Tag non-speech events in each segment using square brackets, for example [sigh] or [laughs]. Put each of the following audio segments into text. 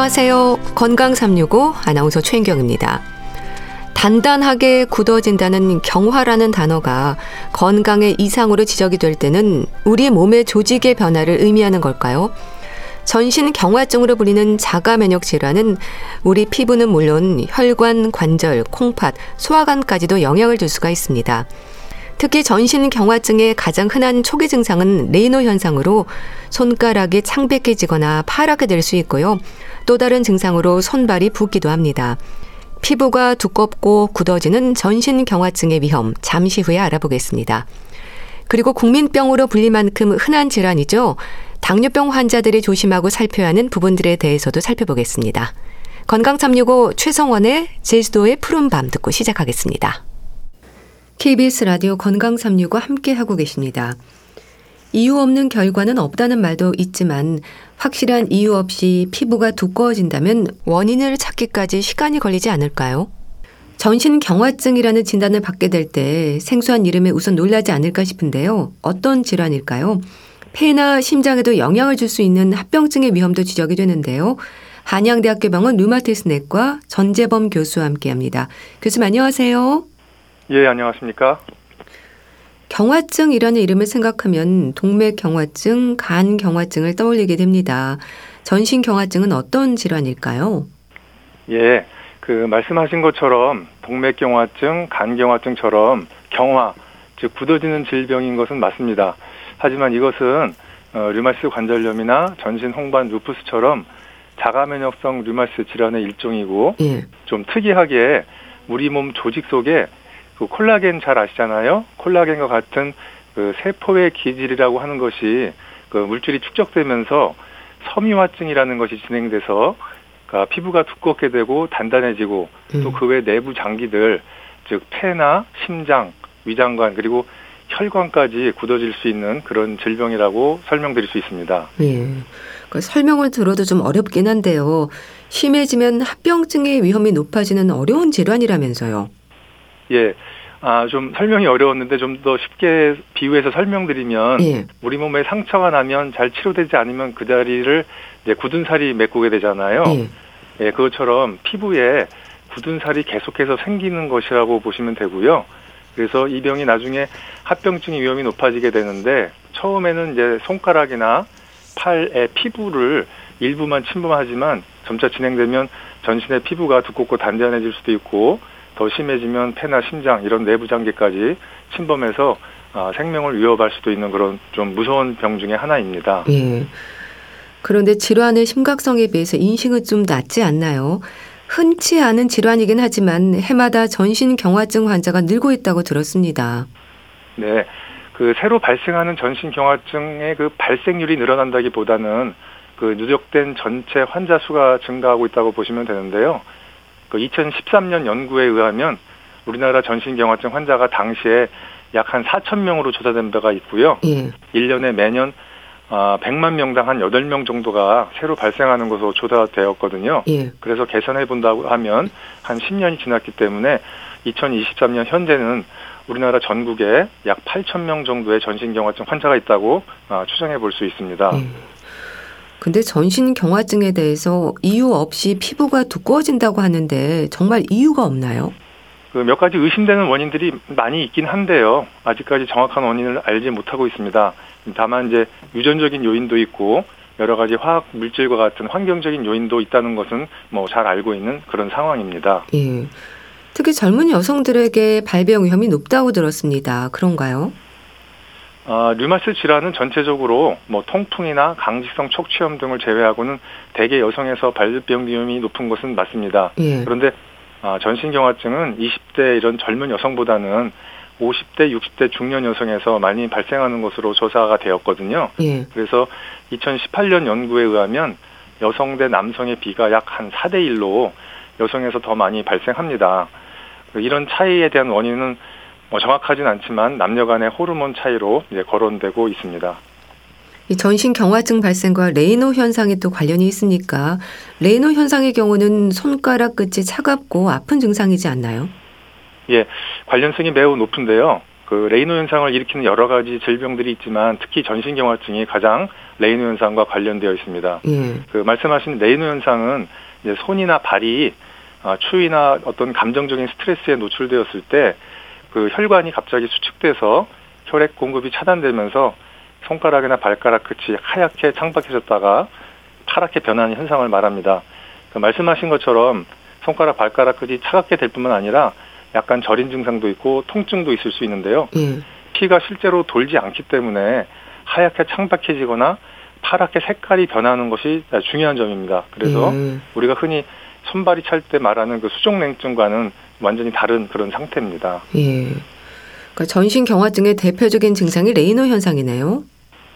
안녕하세요. 건강 365 아나운서 최인경입니다. 단단하게 굳어진다는 경화라는 단어가 건강의 이상으로 지적이 될 때는 우리 몸의 조직의 변화를 의미하는 걸까요? 전신 경화증으로 불리는 자가 면역 질환은 우리 피부는 물론 혈관, 관절, 콩팥, 소화관까지도 영향을 줄 수가 있습니다. 특히 전신 경화증의 가장 흔한 초기 증상은 레이노 현상으로 손가락이 창백해지거나 파랗게 될 수 있고요. 또 다른 증상으로 손발이 붓기도 합니다. 피부가 두껍고 굳어지는 전신 경화증의 위험 잠시 후에 알아보겠습니다. 그리고 국민병으로 불릴 만큼 흔한 질환이죠. 당뇨병 환자들이 조심하고 살펴야 하는 부분들에 대해서도 살펴보겠습니다. 건강 365 최성원의 제주도의 푸른 밤 듣고 시작하겠습니다. KBS 라디오 건강 365 함께 하고 계십니다. 이유 없는 결과는 없다는 말도 있지만 확실한 이유 없이 피부가 두꺼워진다면 원인을 찾기까지 시간이 걸리지 않을까요? 전신 경화증이라는 진단을 받게 될 때 생소한 이름에 우선 놀라지 않을까 싶은데요. 어떤 질환일까요? 폐나 심장에도 영향을 줄 수 있는 합병증의 위험도 지적이 되는데요. 한양대학교 병원 류마티스 내과 전재범 교수와 함께합니다. 교수님 안녕하세요. 예, 안녕하십니까? 경화증이라는 이름을 생각하면 동맥 경화증, 간 경화증을 떠올리게 됩니다. 전신 경화증은 어떤 질환일까요? 예, 그 말씀하신 것처럼 동맥 경화증, 간 경화증처럼 경화, 즉 굳어지는 질병인 것은 맞습니다. 하지만 이것은 어, 류마스 관절염이나 전신 홍반 루푸스처럼 자가 면역성 류마스 질환의 일종이고 예. 좀 특이하게 우리 몸 조직 속에 그 콜라겐 잘 아시잖아요. 콜라겐과 같은 그 세포의 기질이라고 하는 것이 그 물질이 축적되면서 섬유화증이라는 것이 진행돼서 그 피부가 두껍게 되고 단단해지고 음. 또그 외 내부 장기들 즉 폐나 심장, 위장관 그리고 혈관까지 굳어질 수 있는 그런 질병이라고 설명드릴 수 있습니다. 예. 그 설명을 들어도 좀 어렵긴 한데요. 심해지면 합병증의 위험이 높아지는 어려운 질환이라면서요. 예. 아, 좀 설명이 어려웠는데 좀 더 쉽게 비유해서 설명드리면 예. 우리 몸에 상처가 나면 잘 치료되지 않으면 그 자리를 이제 굳은 살이 메꾸게 되잖아요. 예. 예, 그것처럼 피부에 굳은 살이 계속해서 생기는 것이라고 보시면 되고요. 그래서 이 병이 나중에 합병증의 위험이 높아지게 되는데 처음에는 이제 손가락이나 팔의 피부를 일부만 침범하지만 점차 진행되면 전신의 피부가 두껍고 단단해질 수도 있고 더 심해지면 폐나 심장 이런 내부 장기까지 침범해서 아, 생명을 위협할 수도 있는 그런 좀 무서운 병 중의 하나입니다. 예. 그런데 질환의 심각성에 비해서 인식은 좀 낮지 않나요? 흔치 않은 질환이긴 하지만 해마다 전신 경화증 환자가 늘고 있다고 들었습니다. 네. 그 새로 발생하는 전신 경화증의 그 발생률이 늘어난다기보다는 그 누적된 전체 환자 수가 증가하고 있다고 보시면 되는데요. 그 2013년 연구에 의하면 우리나라 전신경화증 환자가 당시에 약 한 4천 명으로 조사된 바가 있고요. 예. 1년에 매년 아, 100만 명당 한 8명 정도가 새로 발생하는 것으로 조사되었거든요. 예. 그래서 계산해 본다고 하면 한 10년이 지났기 때문에 2023년 현재는 우리나라 전국에 약 8천 명 정도의 전신경화증 환자가 있다고 아, 추정해 볼 수 있습니다. 예. 근데 전신 경화증에 대해서 이유 없이 피부가 두꺼워진다고 하는데 정말 이유가 없나요? 그 몇 가지 의심되는 원인들이 많이 있긴 한데요. 아직까지 정확한 원인을 알지 못하고 있습니다. 다만 이제 유전적인 요인도 있고 여러 가지 화학 물질과 같은 환경적인 요인도 있다는 것은 뭐 잘 알고 있는 그런 상황입니다. 예. 특히 젊은 여성들에게 발병 위험이 높다고 들었습니다. 그런가요? 어, 류마스 질환은 전체적으로 뭐 통풍이나 강직성 척추염 등을 제외하고는 대개 여성에서 발병 비율이 높은 것은 맞습니다. 예. 그런데 어, 전신경화증은 20대 이런 젊은 여성보다는 50대, 60대 중년 여성에서 많이 발생하는 것으로 조사가 되었거든요. 예. 그래서 2018년 연구에 의하면 여성 대 남성의 비가 약 한 4대 1로 여성에서 더 많이 발생합니다. 이런 차이에 대한 원인은 뭐 정확하진 않지만 남녀 간의 호르몬 차이로 이제 거론되고 있습니다. 이 전신 경화증 발생과 레이노 현상이 또 관련이 있습니까? 레이노 현상의 경우는 손가락 끝이 차갑고 아픈 증상이지 않나요? 예, 관련성이 매우 높은데요. 그 레이노 현상을 일으키는 여러 가지 질병들이 있지만 특히 전신 경화증이 가장 레이노 현상과 관련되어 있습니다. 예. 그 말씀하신 레이노 현상은 이제 손이나 발이 아, 추위나 어떤 감정적인 스트레스에 노출되었을 때 그 혈관이 갑자기 수축돼서 혈액 공급이 차단되면서 손가락이나 발가락 끝이 하얗게 창백해졌다가 파랗게 변하는 현상을 말합니다. 그 말씀하신 것처럼 손가락 발가락 끝이 차갑게 될 뿐만 아니라 약간 저린 증상도 있고 통증도 있을 수 있는데요. 예. 피가 실제로 돌지 않기 때문에 하얗게 창박해지거나 파랗게 색깔이 변하는 것이 중요한 점입니다. 그래서 예. 우리가 흔히 손발이 찰 때 말하는 그 수족냉증과는 완전히 다른 그런 상태입니다. 예. 그러니까 전신 경화증의 대표적인 증상이 레이노 현상이네요.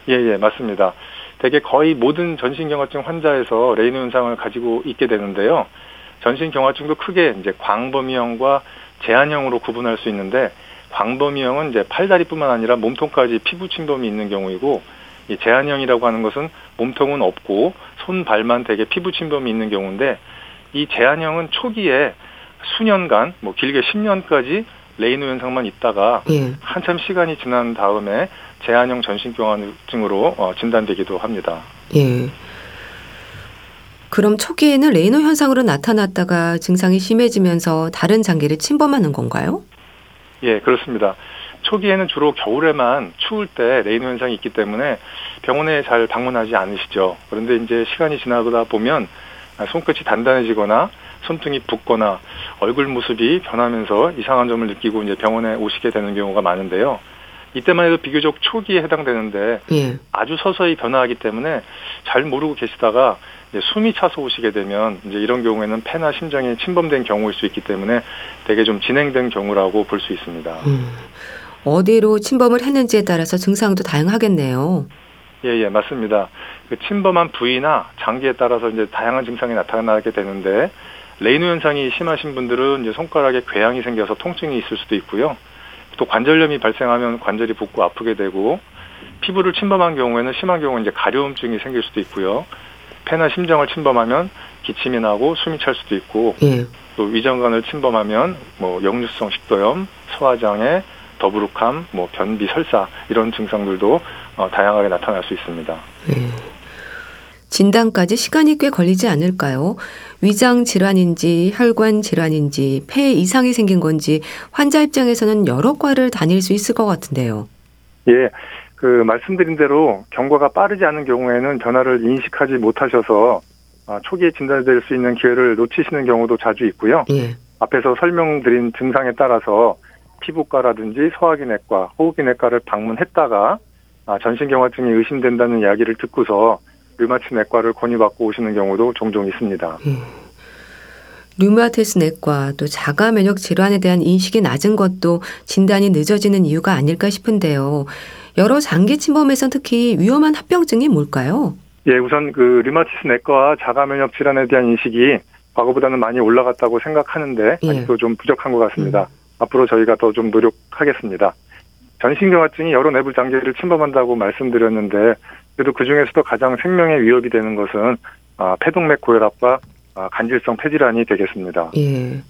예, 예, 맞습니다. 대개 거의 모든 전신 경화증 환자에서 레이노 현상을 가지고 있게 되는데요. 전신 경화증도 크게 이제 광범위형과 제한형으로 구분할 수 있는데 광범위형은 이제 팔다리뿐만 아니라 몸통까지 피부 침범이 있는 경우이고 이 제한형이라고 하는 것은 몸통은 없고 손 발만 되게 피부 침범이 있는 경우인데 이 제한형은 초기에 수년간 뭐 길게 10년까지 레이노 현상만 있다가 예. 한참 시간이 지난 다음에 제한형 전신경화증으로 어, 진단되기도 합니다. 예. 그럼 초기에는 레이노 현상으로 나타났다가 증상이 심해지면서 다른 장기를 침범하는 건가요? 예, 그렇습니다. 초기에는 주로 겨울에만 추울 때 레이노 현상이 있기 때문에 병원에 잘 방문하지 않으시죠. 그런데 이제 시간이 지나다 보면 손끝이 단단해지거나 손등이 붓거나 얼굴 모습이 변하면서 이상한 점을 느끼고 이제 병원에 오시게 되는 경우가 많은데요. 이때만 해도 비교적 초기에 해당되는데 예. 아주 서서히 변화하기 때문에 잘 모르고 계시다가 이제 숨이 차서 오시게 되면 이제 이런 경우에는 폐나 심장에 침범된 경우일 수 있기 때문에 되게 좀 진행된 경우라고 볼 수 있습니다. 음. 어디로 침범을 했는지에 따라서 증상도 다양하겠네요. 예, 예, 맞습니다. 그 침범한 부위나 장기에 따라서 이제 다양한 증상이 나타나게 되는데 레이노 현상이 심하신 분들은 이제 손가락에 궤양이 생겨서 통증이 있을 수도 있고요. 또 관절염이 발생하면 관절이 붓고 아프게 되고 피부를 침범한 경우에는 심한 경우는 이제 가려움증이 생길 수도 있고요. 폐나 심장을 침범하면 기침이 나고 숨이 찰 수도 있고 예. 또 위장관을 침범하면 뭐 역류성 식도염, 소화장애, 더부룩함, 뭐 변비, 설사 이런 증상들도 어, 다양하게 나타날 수 있습니다. 예. 진단까지 시간이 꽤 걸리지 않을까요? 위장 질환인지 혈관 질환인지 폐 이상이 생긴 건지 환자 입장에서는 여러 과를 다닐 수 있을 것 같은데요. 예, 그 말씀드린 대로 경과가 빠르지 않은 경우에는 변화를 인식하지 못하셔서 아, 초기에 진단될 수 있는 기회를 놓치시는 경우도 자주 있고요. 예. 앞에서 설명드린 증상에 따라서 피부과라든지 소화기내과, 호흡기내과를 방문했다가 아, 전신경화증이 의심된다는 이야기를 듣고서 류마트 내과를 권유받고 오시는 경우도 종종 있습니다. 예. 류마티스 내과 또 자가 면역 질환에 대한 인식이 낮은 것도 진단이 늦어지는 이유가 아닐까 싶은데요. 여러 장기 침범에선 특히 위험한 합병증이 뭘까요? 예, 우선 그 류마티스 내과와 자가 면역 질환에 대한 인식이 과거보다는 많이 올라갔다고 생각하는데 예. 아직도 좀 부족한 것 같습니다. 앞으로 저희가 더 좀 노력하겠습니다. 전신경화증이 여러 내부 장기를 침범한다고 말씀드렸는데 그래도 그 중에서도 가장 생명에 위협이 되는 것은 아, 폐동맥 고혈압과 아, 간질성 폐질환이 되겠습니다. 예.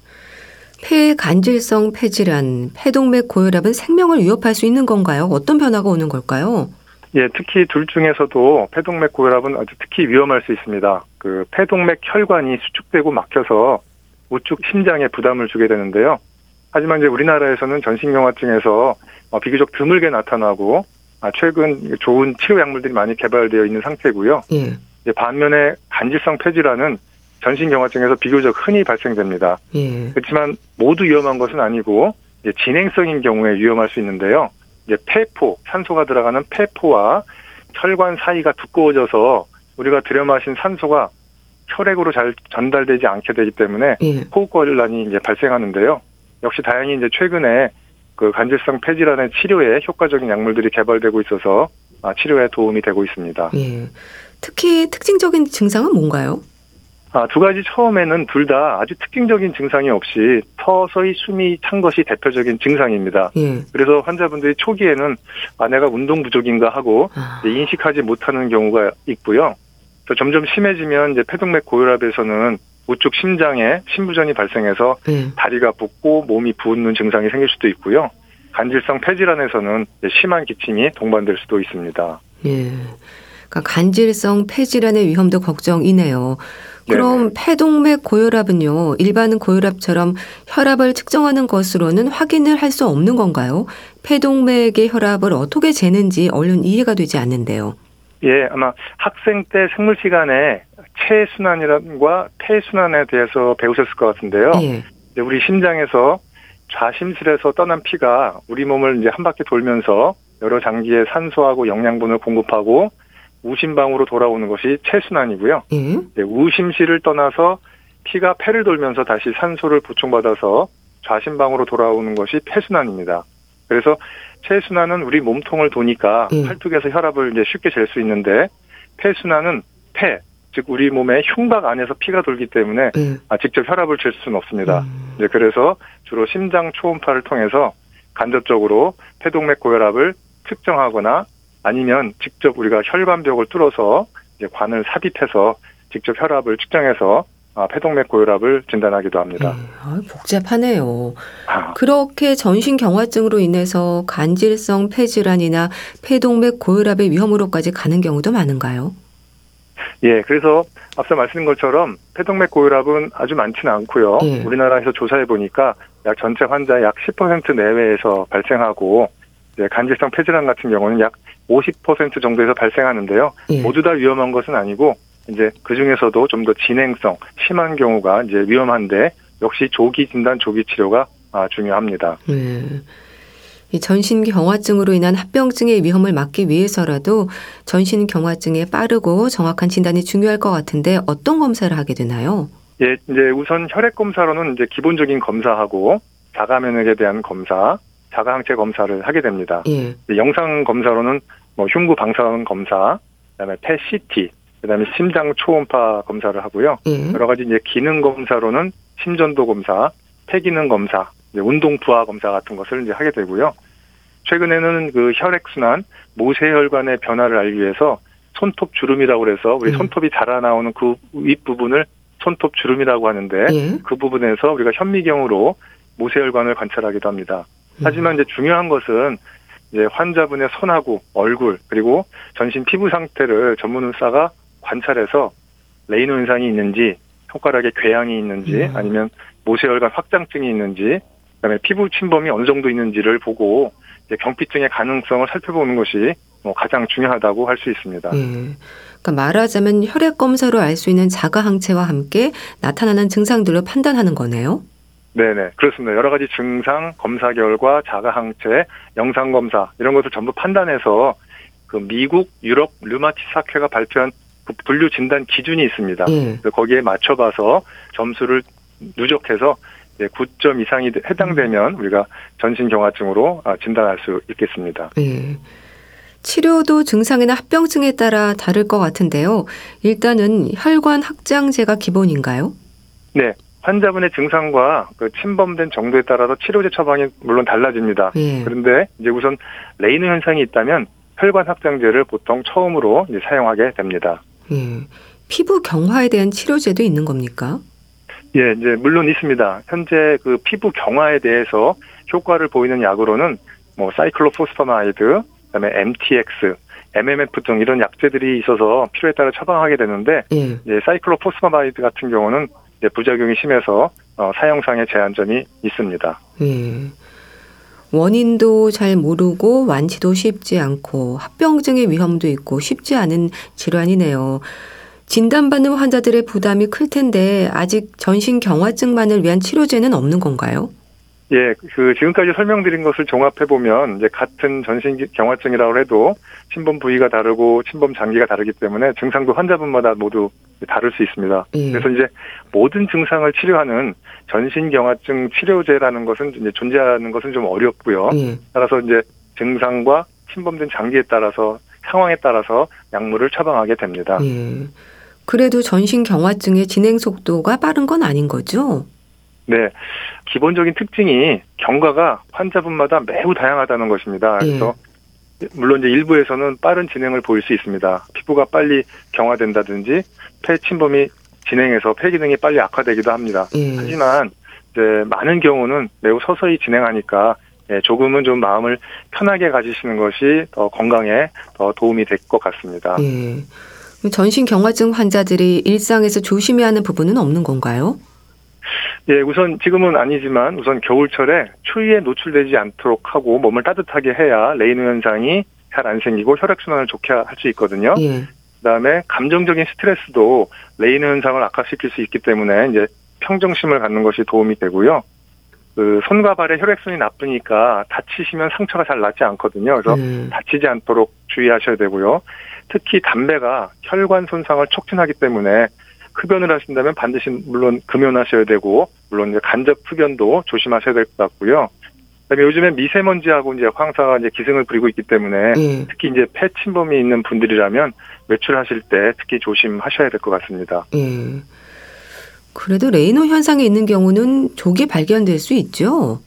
폐 간질성 폐질환, 폐동맥 고혈압은 생명을 위협할 수 있는 건가요? 어떤 변화가 오는 걸까요? 예, 특히 둘 중에서도 폐동맥 고혈압은 아주 특히 위험할 수 있습니다. 그 폐동맥 혈관이 수축되고 막혀서 우측 심장에 부담을 주게 되는데요. 하지만 이제 우리나라에서는 전신경화증에서 어, 비교적 드물게 나타나고 아, 최근 좋은 치료 약물들이 많이 개발되어 있는 상태고요. 예. 반면에 간질성 폐질환은 전신경화증에서 비교적 흔히 발생됩니다. 예. 그렇지만 모두 위험한 것은 아니고 진행성인 경우에 위험할 수 있는데요. 이제 폐포, 산소가 들어가는 폐포와 혈관 사이가 두꺼워져서 우리가 들여 마신 산소가 혈액으로 잘 전달되지 않게 되기 때문에 예. 호흡곤란이 이제 발생하는데요. 역시 다행히 이제 최근에 그 간질성 폐질환의 치료에 효과적인 약물들이 개발되고 있어서 아, 치료에 도움이 되고 있습니다. 예. 특히 특징적인 증상은 뭔가요? 아, 두 가지 처음에는 둘 다 아주 특징적인 증상이 없이 서서히 숨이 찬 것이 대표적인 증상입니다. 예. 그래서 환자분들이 초기에는 아, 내가 운동 부족인가 하고 아, 인식하지 못하는 경우가 있고요. 또 점점 심해지면 이제 폐동맥 고혈압에서는 우측 심장에 심부전이 발생해서 예. 다리가 붓고 몸이 부은 증상이 생길 수도 있고요. 간질성 폐질환에서는 심한 기침이 동반될 수도 있습니다. 예. 그러니까 간질성 폐질환의 위험도 걱정이네요. 그럼 네 폐동맥 고혈압은요, 일반 고혈압처럼 혈압을 측정하는 것으로는 확인을 할 수 없는 건가요? 폐동맥의 혈압을 어떻게 재는지 얼른 이해가 되지 않는데요. 예, 아마 학생 때 생물 시간에 체순환이란과 폐순환에 대해서 배우셨을 것 같은데요. 예. 우리 심장에서 좌심실에서 떠난 피가 우리 몸을 이제 한 바퀴 돌면서 여러 장기에 산소하고 영양분을 공급하고 우심방으로 돌아오는 것이 체순환이고요. 예. 우심실을 떠나서 피가 폐를 돌면서 다시 산소를 보충받아서 좌심방으로 돌아오는 것이 폐순환입니다. 그래서 체순환은 우리 몸통을 도니까 예. 팔뚝에서 혈압을 이제 쉽게 잴 수 있는데 폐순환은 폐, 즉 우리 몸의 흉곽 안에서 피가 돌기 때문에 예. 아, 직접 혈압을 잴 수는 없습니다. 음. 이제 그래서 주로 심장 초음파를 통해서 간접적으로 폐동맥 고혈압을 측정하거나 아니면 직접 우리가 혈관벽을 뚫어서 이제 관을 삽입해서 직접 혈압을 측정해서 아, 폐동맥 고혈압을 진단하기도 합니다. 네, 아, 복잡하네요. 아. 그렇게 전신 경화증으로 인해서 간질성 폐질환이나 폐동맥 고혈압의 위험으로까지 가는 경우도 많은가요? 예, 그래서 앞서 말씀드린 것처럼 폐동맥 고혈압은 아주 많지는 않고요. 예. 우리나라에서 조사해 보니까 약 전체 환자 약10% 내외에서 발생하고 간질성 폐질환 같은 경우는 약 50% 정도에서 발생하는데요. 예. 모두 다 위험한 것은 아니고 이제 그 중에서도 좀 더 진행성 심한 경우가 이제 위험한데 역시 조기 진단, 조기 치료가 아, 중요합니다. 네. 이 전신 경화증으로 인한 합병증의 위험을 막기 위해서라도 전신 경화증의 빠르고 정확한 진단이 중요할 것 같은데 어떤 검사를 하게 되나요? 예, 이제 우선 혈액 검사로는 이제 기본적인 검사하고 자가 면역에 대한 검사, 자가 항체 검사를 하게 됩니다. 예. 영상 검사로는 뭐 흉부 방사선 검사, 그다음에 폐 CT, 그다음에 심장 초음파 검사를 하고요. 예. 여러 가지 이제 기능 검사로는 심전도 검사, 폐기능 검사, 운동 부하 검사 같은 것을 이제 하게 되고요. 최근에는 그 혈액 순환, 모세혈관의 변화를 알기 위해서 손톱 주름이라고 그래서 우리 예. 손톱이 자라나오는 그 윗부분을 손톱 주름이라고 하는데 예. 그 부분에서 우리가 현미경으로 모세혈관을 관찰하기도 합니다. 하지만 이제 중요한 것은 이제 환자분의 손하고 얼굴 그리고 전신 피부 상태를 전문 의사가 관찰해서 레이노 현상이 있는지 손가락에 궤양이 있는지 음. 아니면 모세혈관 확장증이 있는지 그다음에 피부 침범이 어느 정도 있는지를 보고 경피증의 가능성을 살펴보는 것이 뭐 가장 중요하다고 할 수 있습니다. 예. 그러니까 말하자면 혈액 검사로 알 수 있는 자가 항체와 함께 나타나는 증상들로 판단하는 거네요. 네네 그렇습니다. 여러 가지 증상, 검사 결과, 자가 항체, 영상 검사 이런 것을 전부 판단해서 그 미국, 유럽 류마티스 학회가 발표한 그 분류 진단 기준이 있습니다. 예. 거기에 맞춰봐서 점수를 누적해서 9점 이상이 해당되면 우리가 전신 경화증으로 아, 진단할 수 있겠습니다. 예. 치료도 증상이나 합병증에 따라 다를 것 같은데요. 일단은 혈관 확장제가 기본인가요? 네. 환자분의 증상과 그 침범된 정도에 따라서 치료제 처방이 물론 달라집니다. 예. 그런데 이제 우선 레이노 현상이 있다면 혈관 확장제를 보통 처음으로 사용하게 됩니다. 예. 피부 경화에 대한 치료제도 있는 겁니까? 예, 이제 물론 있습니다. 현재 그 피부 경화에 대해서 효과를 보이는 약으로는 뭐 cyclophosphamide, 그다음에 MTX, MMF 등 이런 약제들이 있어서 필요에 따라 처방하게 되는데 예. 이제 cyclophosphamide 같은 경우는 이제 부작용이 심해서 어, 사용상의 제한점이 있습니다. 예. 원인도 잘 모르고 완치도 쉽지 않고 합병증의 위험도 있고 쉽지 않은 질환이네요. 진단받는 환자들의 부담이 클 텐데 아직 전신 경화증만을 위한 치료제는 없는 건가요? 예, 그 지금까지 설명드린 것을 종합해 보면 이제 같은 전신 경화증이라고 해도 침범 부위가 다르고 침범 장기가 다르기 때문에 증상도 환자분마다 모두 다를 수 있습니다. 예. 그래서 이제 모든 증상을 치료하는 전신 경화증 치료제라는 것은 이제 존재하는 것은 좀 어렵고요. 예. 따라서 이제 증상과 침범된 장기에 따라서 상황에 따라서 약물을 처방하게 됩니다. 예. 그래도 전신 경화증의 진행 속도가 빠른 건 아닌 거죠? 네. 기본적인 특징이 경과가 환자분마다 매우 다양하다는 것입니다. 예. 그래서 예. 물론 이제 일부에서는 빠른 진행을 보일 수 있습니다. 피부가 빨리 경화된다든지 폐 침범이 진행해서 폐 기능이 빨리 악화되기도 합니다. 예. 하지만 이제 많은 경우는 매우 서서히 진행하니까 예, 조금은 좀 마음을 편하게 가지시는 것이 더 건강에 더 도움이 될 것 같습니다. 예. 전신 경화증 환자들이 일상에서 조심해야 하는 부분은 없는 건가요? 예, 우선 지금은 아니지만 우선 겨울철에 추위에 노출되지 않도록 하고 몸을 따뜻하게 해야 레이노 현상이 잘 안 생기고 혈액순환을 좋게 할 수 있거든요. 예. 그다음에 감정적인 스트레스도 레이노 현상을 악화시킬 수 있기 때문에 이제 평정심을 갖는 것이 도움이 되고요. 그 손과 발의 혈액순이 나쁘니까 다치시면 상처가 잘 낫지 않거든요. 그래서 음. 다치지 않도록 주의하셔야 되고요. 특히 담배가 혈관 손상을 촉진하기 때문에 흡연을 하신다면 반드시 물론 금연하셔야 되고 물론 이제 간접 흡연도 조심하셔야 될 것 같고요. 그다음에 요즘에 미세먼지하고 이제 황사가 이제 기승을 부리고 있기 때문에 예. 특히 이제 폐 침범이 있는 분들이라면 외출하실 때 특히 조심하셔야 될 것 같습니다. 예. 그래도 레이노 현상이 있는 경우는 조기 발견될 수 있죠.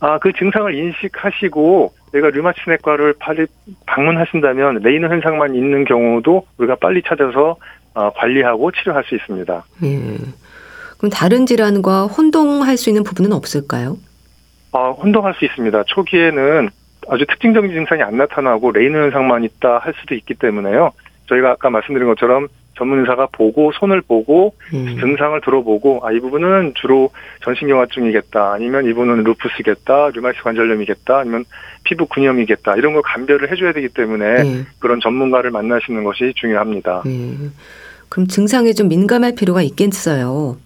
아, 그 증상을 인식하시고 내가 류마티스 내과를 빨리 방문하신다면 레이노 현상만 있는 경우도 우리가 빨리 찾아서 어, 관리하고 치료할 수 있습니다. 예. 그럼 다른 질환과 혼동할 수 있는 부분은 없을까요? 아, 혼동할 수 있습니다. 초기에는 아주 특징적인 증상이 안 나타나고 레이노 현상만 있다 할 수도 있기 때문에요. 저희가 아까 말씀드린 것처럼 전문 의사가 보고 손을 보고 음. 증상을 들어보고 아 이 부분은 주로 전신경화증이겠다 아니면 이분은 루푸스겠다 류마티스 관절염이겠다 아니면 피부 근염이겠다 이런 걸 감별을 해줘야 되기 때문에 예. 그런 전문가를 만나시는 것이 중요합니다. 예. 그럼 증상에 좀 민감할 필요가 있겠어요.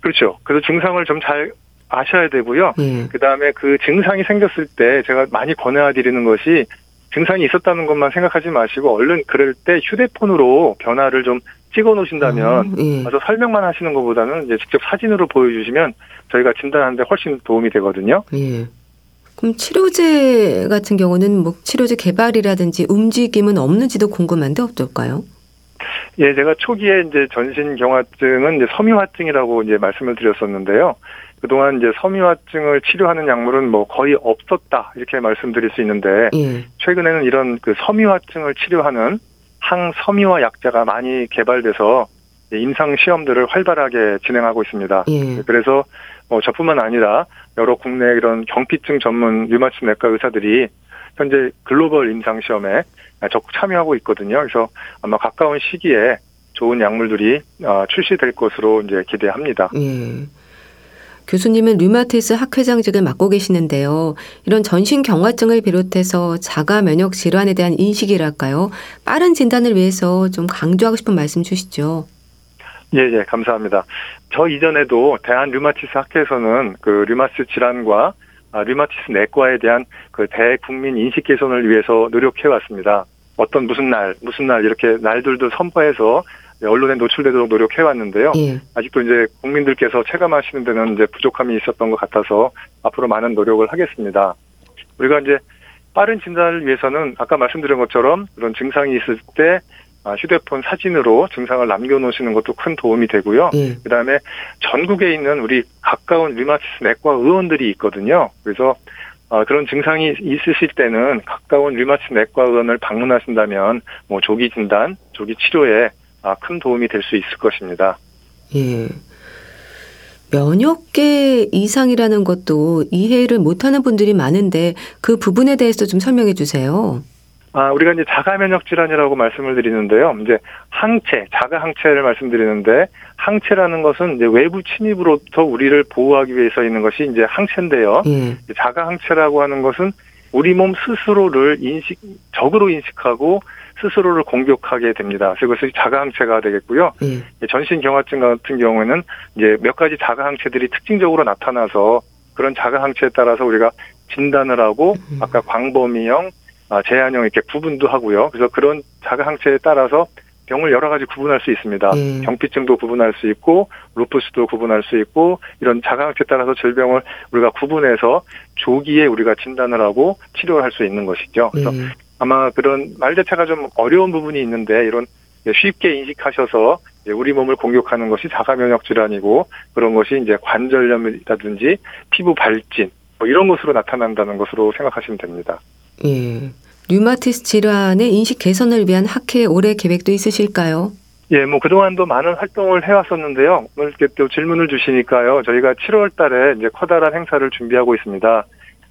그렇죠. 그래서 증상을 좀잘 아셔야 되고요. 예. 그 다음에 그 증상이 생겼을 때 제가 많이 권해드리는 것이 증상이 있었다는 것만 생각하지 마시고 얼른 그럴 때 휴대폰으로 변화를 좀 찍어 놓으신다면 음, 예. 아주 설명만 하시는 것보다는 이제 직접 사진으로 보여주시면 저희가 진단하는데 훨씬 도움이 되거든요. 예. 그럼 치료제 같은 경우는 뭐 치료제 개발이라든지 움직임은 없는지도 궁금한데 어떨까요? 예, 제가 초기에 이제 전신 경화증은 이제 섬유화증이라고 이제 말씀을 드렸었는데요. 그동안 이제 섬유화증을 치료하는 약물은 뭐 거의 없었다 이렇게 말씀드릴 수 있는데 예. 최근에는 이런 그 섬유화증을 치료하는 항섬유화 약자가 많이 개발돼서 임상 시험들을 활발하게 진행하고 있습니다. 예. 그래서 뭐 저뿐만 아니라 여러 국내 이런 경피증 전문 류마티스 내과 의사들이 현재 글로벌 임상 시험에 적극 참여하고 있거든요. 그래서 아마 가까운 시기에 좋은 약물들이 어, 출시될 것으로 이제 기대합니다. 예. 교수님은 류마티스 학회장직을 맡고 계시는데요. 이런 전신 경화증을 비롯해서 자가 면역 질환에 대한 인식이랄까요? 빠른 진단을 위해서 좀 강조하고 싶은 말씀 주시죠. 예, 예, 감사합니다. 저 이전에도 대한 류마티스 학회에서는 그 류마티스 질환과 아, 류마티스 내과에 대한 그 대국민 인식 개선을 위해서 노력해 왔습니다. 어떤 무슨 날, 무슨 날 이렇게 날들도 선포해서 언론에 노출되도록 노력해 왔는데요. 예. 아직도 이제 국민들께서 체감하시는 데는 이제 부족함이 있었던 것 같아서 앞으로 많은 노력을 하겠습니다. 우리가 이제 빠른 진단을 위해서는 아까 말씀드린 것처럼 그런 증상이 있을 때 아, 휴대폰 사진으로 증상을 남겨놓으시는 것도 큰 도움이 되고요. 예. 그다음에 전국에 있는 우리 가까운 류마티스 내과 의원들이 있거든요. 그래서 어, 그런 증상이 있으실 때는 가까운 류마티스 내과 의원을 방문하신다면 뭐 조기 진단, 조기 치료에 아, 큰 도움이 될 수 있을 것입니다. 예. 면역계 이상이라는 것도 이해를 못하는 분들이 많은데 그 부분에 대해서 좀 설명해 주세요. 아, 우리가 이제 자가 면역 질환이라고 말씀을 드리는데요. 이제 항체, 자가 항체를 말씀드리는데 항체라는 것은 이제 외부 침입으로부터 우리를 보호하기 위해서 있는 것이 이제 항체인데요. 예. 자가 항체라고 하는 것은 우리 몸 스스로를 인식 적으로 인식하고 스스로를 공격하게 됩니다. 그래서 그것이 자가 항체가 되겠고요. 예. 전신 경화증 같은 경우에는 이제 몇 가지 자가 항체들이 특징적으로 나타나서 그런 자가 항체에 따라서 우리가 진단을 하고 음. 아까 광범위형, 아, 제한형 이렇게 구분도 하고요. 그래서 그런 자가 항체에 따라서 병을 여러 가지 구분할 수 있습니다. 예. 경피증도 구분할 수 있고 루푸스도 구분할 수 있고 이런 자가 항체에 따라서 질병을 우리가 구분해서 조기에 우리가 진단을 하고 치료를 할 수 있는 것이죠. 그래서 예. 아마 그런 말 자체가 좀 어려운 부분이 있는데 이런 쉽게 인식하셔서 우리 몸을 공격하는 것이 자가 면역 질환이고 그런 것이 이제 관절염이라든지 피부 발진 뭐 이런 것으로 나타난다는 것으로 생각하시면 됩니다. 예. 류마티스 질환의 인식 개선을 위한 학회 올해 계획도 있으실까요? 예, 뭐 그동안도 많은 활동을 해왔었는데요. 오늘 이렇게 또 질문을 주시니까요. 저희가 7월 달에 이제 커다란 행사를 준비하고 있습니다.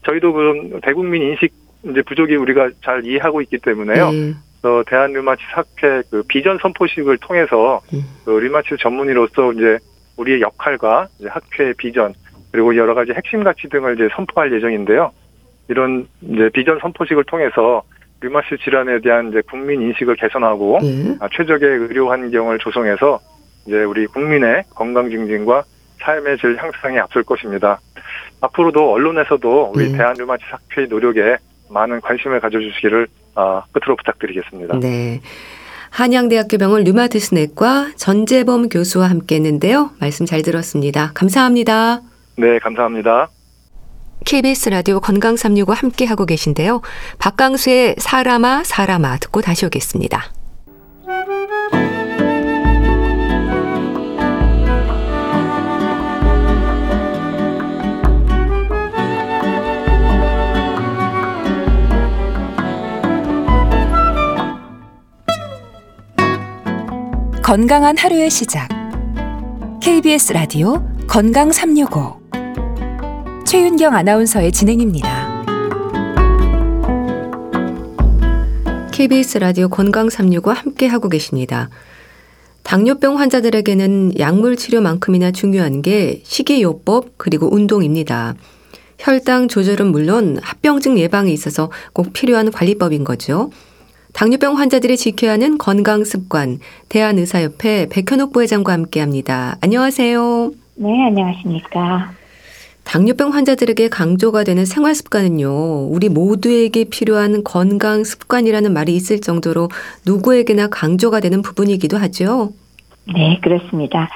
저희도 그런 대국민 인식 이제 부족이 우리가 잘 이해하고 있기 때문에요. 네. 어, 대한 류마티스 학회 그 비전 선포식을 통해서 음. 그 류마티스 전문의로서 이제 우리의 역할과 이제 학회 비전 그리고 여러 가지 핵심 가치 등을 이제 선포할 예정인데요. 이런 이제 비전 선포식을 통해서 류마티스 질환에 대한 이제 국민 인식을 개선하고 예. 아, 최적의 의료 환경을 조성해서 이제 우리 국민의 건강 증진과 삶의 질 향상에 앞설 것입니다. 앞으로도 언론에서도 우리 네. 대한 류마티스 학회의 노력에 많은 관심을 가져주시기를 아, 끝으로 부탁드리겠습니다. 네. 한양대학교 병원 류마티스 내과 전재범 교수와 함께 했는데요. 말씀 잘 들었습니다. 감사합니다. 네, 감사합니다. KBS 라디오 건강 365 함께 하고 계신데요. 박강수의 사람아 사람아 듣고 다시 오겠습니다. 건강한 하루의 시작. KBS 라디오 건강 365. 최윤경 아나운서의 진행입니다. KBS 라디오 건강 365 함께 하고 계십니다. 당뇨병 환자들에게는 약물 치료만큼이나 중요한 게 식이요법 그리고 운동입니다. 혈당 조절은 물론 합병증 예방에 있어서 꼭 필요한 관리법인 거죠. 당뇨병 환자들이 지켜야 하는 건강 습관 대한의사협회 백현옥 부회장과 함께합니다. 안녕하세요. 네, 안녕하십니까. 당뇨병 환자들에게 강조가 되는 생활 습관은요, 우리 모두에게 필요한 건강 습관이라는 말이 있을 정도로 누구에게나 강조가 되는 부분이기도 하죠. 네, 그렇습니다.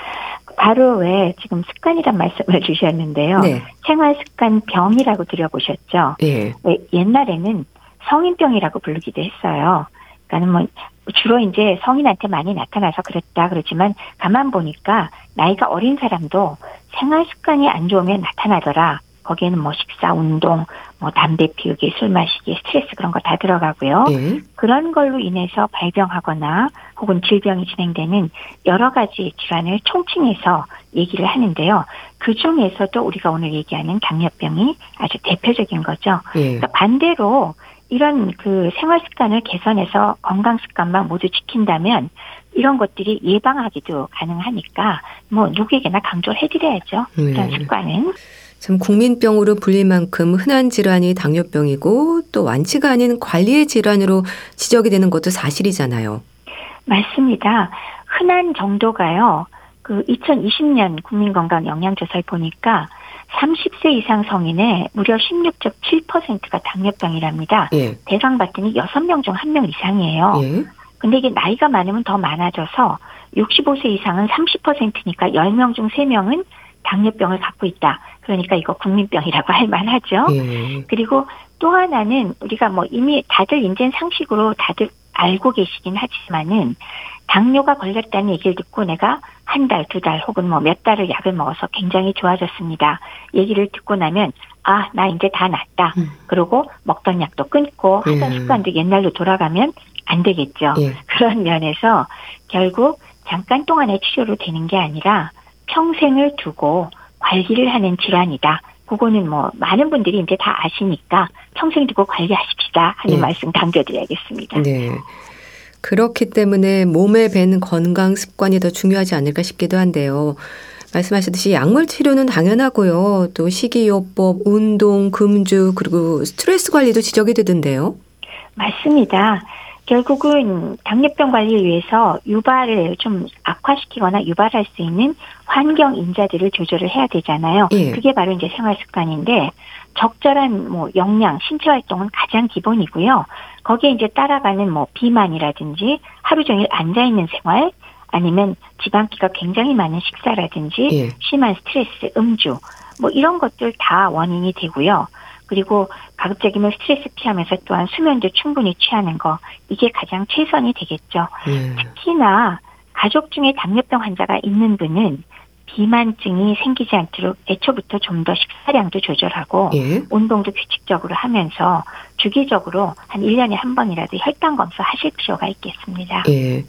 바로 왜 지금 습관이란 말씀을 [laughs] 주셨는데요. 네. 생활 습관 병이라고 들어보셨죠? 예. 왜 옛날에는 성인병이라고 부르기도 했어요. 그러니까는 뭐 주로 이제 성인한테 많이 나타나서 그랬다 그러지만 가만 보니까 나이가 어린 사람도 생활 습관이 안 좋으면 나타나더라. 거기에는 뭐 식사, 운동, 뭐 담배 피우기, 술 마시기, 스트레스 그런 거 다 들어가고요. 예. 그런 걸로 인해서 발병하거나 혹은 질병이 진행되는 여러 가지 질환을 총칭해서 얘기를 하는데요. 그 중에서도 우리가 오늘 얘기하는 당뇨병이 아주 대표적인 거죠. 예. 그러니까 반대로 이런 그 생활 습관을 개선해서 건강 습관만 모두 지킨다면 이런 것들이 예방하기도 가능하니까 뭐 누구에게나 강조를 해드려야죠. 이런 네. 습관은. 참 국민병으로 불릴 만큼 흔한 질환이 당뇨병이고 또 완치가 아닌 관리의 질환으로 지적이 되는 것도 사실이잖아요. 맞습니다. 흔한 정도가요. 그 2020년 국민건강 영양조사를 보니까 30세 이상 성인의 무려 16.7%가 당뇨병이랍니다. 예. 대상 봤더니 6명 중 1명 이상이에요. 예. 근데 이게 나이가 많으면 더 많아져서 65세 이상은 30%니까 10명 중 3명은 당뇨병을 갖고 있다. 그러니까 이거 국민병이라고 할 만하죠. 예. 그리고 또 하나는 우리가 뭐 이미 다들 인제 상식으로 다들 알고 계시긴 하지만은 당뇨가 걸렸다는 얘기를 듣고 내가 한 달, 두 달 혹은 뭐 몇 달을 약을 먹어서 굉장히 좋아졌습니다. 얘기를 듣고 나면 아, 나 이제 다 낫다. 음. 그러고 먹던 약도 끊고 하던 음. 습관도 옛날로 돌아가면 안 되겠죠. 예. [laughs] 그런 면에서 결국 잠깐 동안의 치료로 되는 게 아니라 평생을 두고 관리를 하는 질환이다. 그거는 뭐 많은 분들이 이제 다 아시니까 평생 두고 관리하십시다 하는 네. 말씀 강조드려야겠습니다. 네. 그렇기 때문에 몸에 배는 건강 습관이 더 중요하지 않을까 싶기도 한데요. 말씀하셨듯이 약물 치료는 당연하고요. 또 식이요법, 운동, 금주, 그리고 스트레스 관리도 지적이 되던데요. 맞습니다. 결국은 당뇨병 관리를 위해서 유발을 좀 악화시키거나 유발할 수 있는 환경 인자들을 조절을 해야 되잖아요. 예. 그게 바로 이제 생활 습관인데 적절한 뭐 영양, 신체 활동은 가장 기본이고요. 거기에 이제 따라가는 뭐 비만이라든지 하루 종일 앉아 있는 생활 아니면 지방기가 굉장히 많은 식사라든지 예. 심한 스트레스, 음주 뭐 이런 것들 다 원인이 되고요. 그리고 가급적이면 스트레스 피하면서 또한 수면도 충분히 취하는 거 이게 가장 최선이 되겠죠. 예. 특히나 가족 중에 당뇨병 환자가 있는 분은 비만증이 생기지 않도록 애초부터 좀 더 식사량도 조절하고 예. 운동도 규칙적으로 하면서 주기적으로 한 1년에 한 번이라도 혈당 검사 하실 필요가 있겠습니다. 예.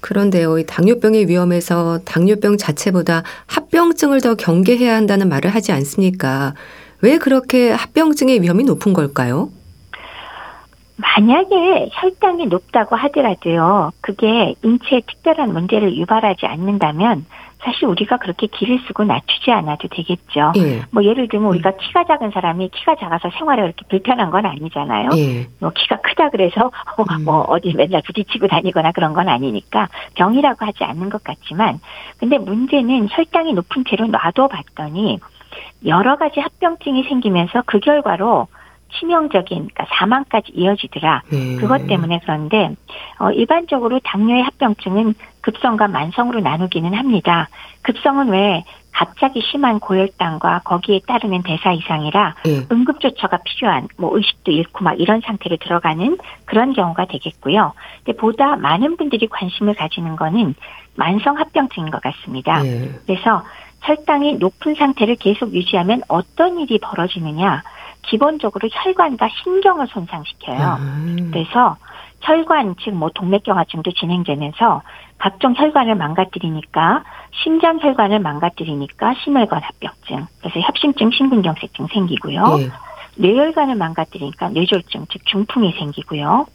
그런데요, 이 당뇨병의 위험에서 당뇨병 자체보다 합병증을 더 경계해야 한다는 말을 하지 않습니까? 왜 그렇게 합병증의 위험이 높은 걸까요? 만약에 혈당이 높다고 하더라도요, 그게 인체에 특별한 문제를 유발하지 않는다면 사실 우리가 그렇게 기를 쓰고 낮추지 않아도 되겠죠. 예. 뭐 예를 들면 우리가 키가 작은 사람이 키가 작아서 생활에 그렇게 불편한 건 아니잖아요. 예. 뭐 키가 크다 그래서 [laughs] 음. 뭐 어디 맨날 부딪히고 다니거나 그런 건 아니니까 병이라고 하지 않는 것 같지만 근데 문제는 혈당이 높은 채로 놔둬 봤더니 여러 가지 합병증이 생기면서 그 결과로 치명적인 그러니까 사망까지 이어지더라. 예. 그것 때문에 그런데 어, 일반적으로 당뇨의 합병증은 급성과 만성으로 나누기는 합니다. 급성은 왜 갑자기 심한 고혈당과 거기에 따르는 대사 이상이라 예. 응급 조처가 필요한 뭐 의식도 잃고 막 이런 상태로 들어가는 그런 경우가 되겠고요. 근데 보다 많은 분들이 관심을 가지는 거는 만성 합병증인 것 같습니다. 예. 그래서 혈당이 높은 상태를 계속 유지하면 어떤 일이 벌어지느냐? 기본적으로 혈관과 신경을 손상시켜요. 아. 그래서 혈관 즉 뭐 동맥경화증도 진행되면서 각종 혈관을 망가뜨리니까 심장 혈관을 망가뜨리니까 심혈관 합병증 그래서 협심증 심근경색증 생기고요. 예. 뇌혈관을 망가뜨리니까 뇌졸중 즉 중풍이 생기고요.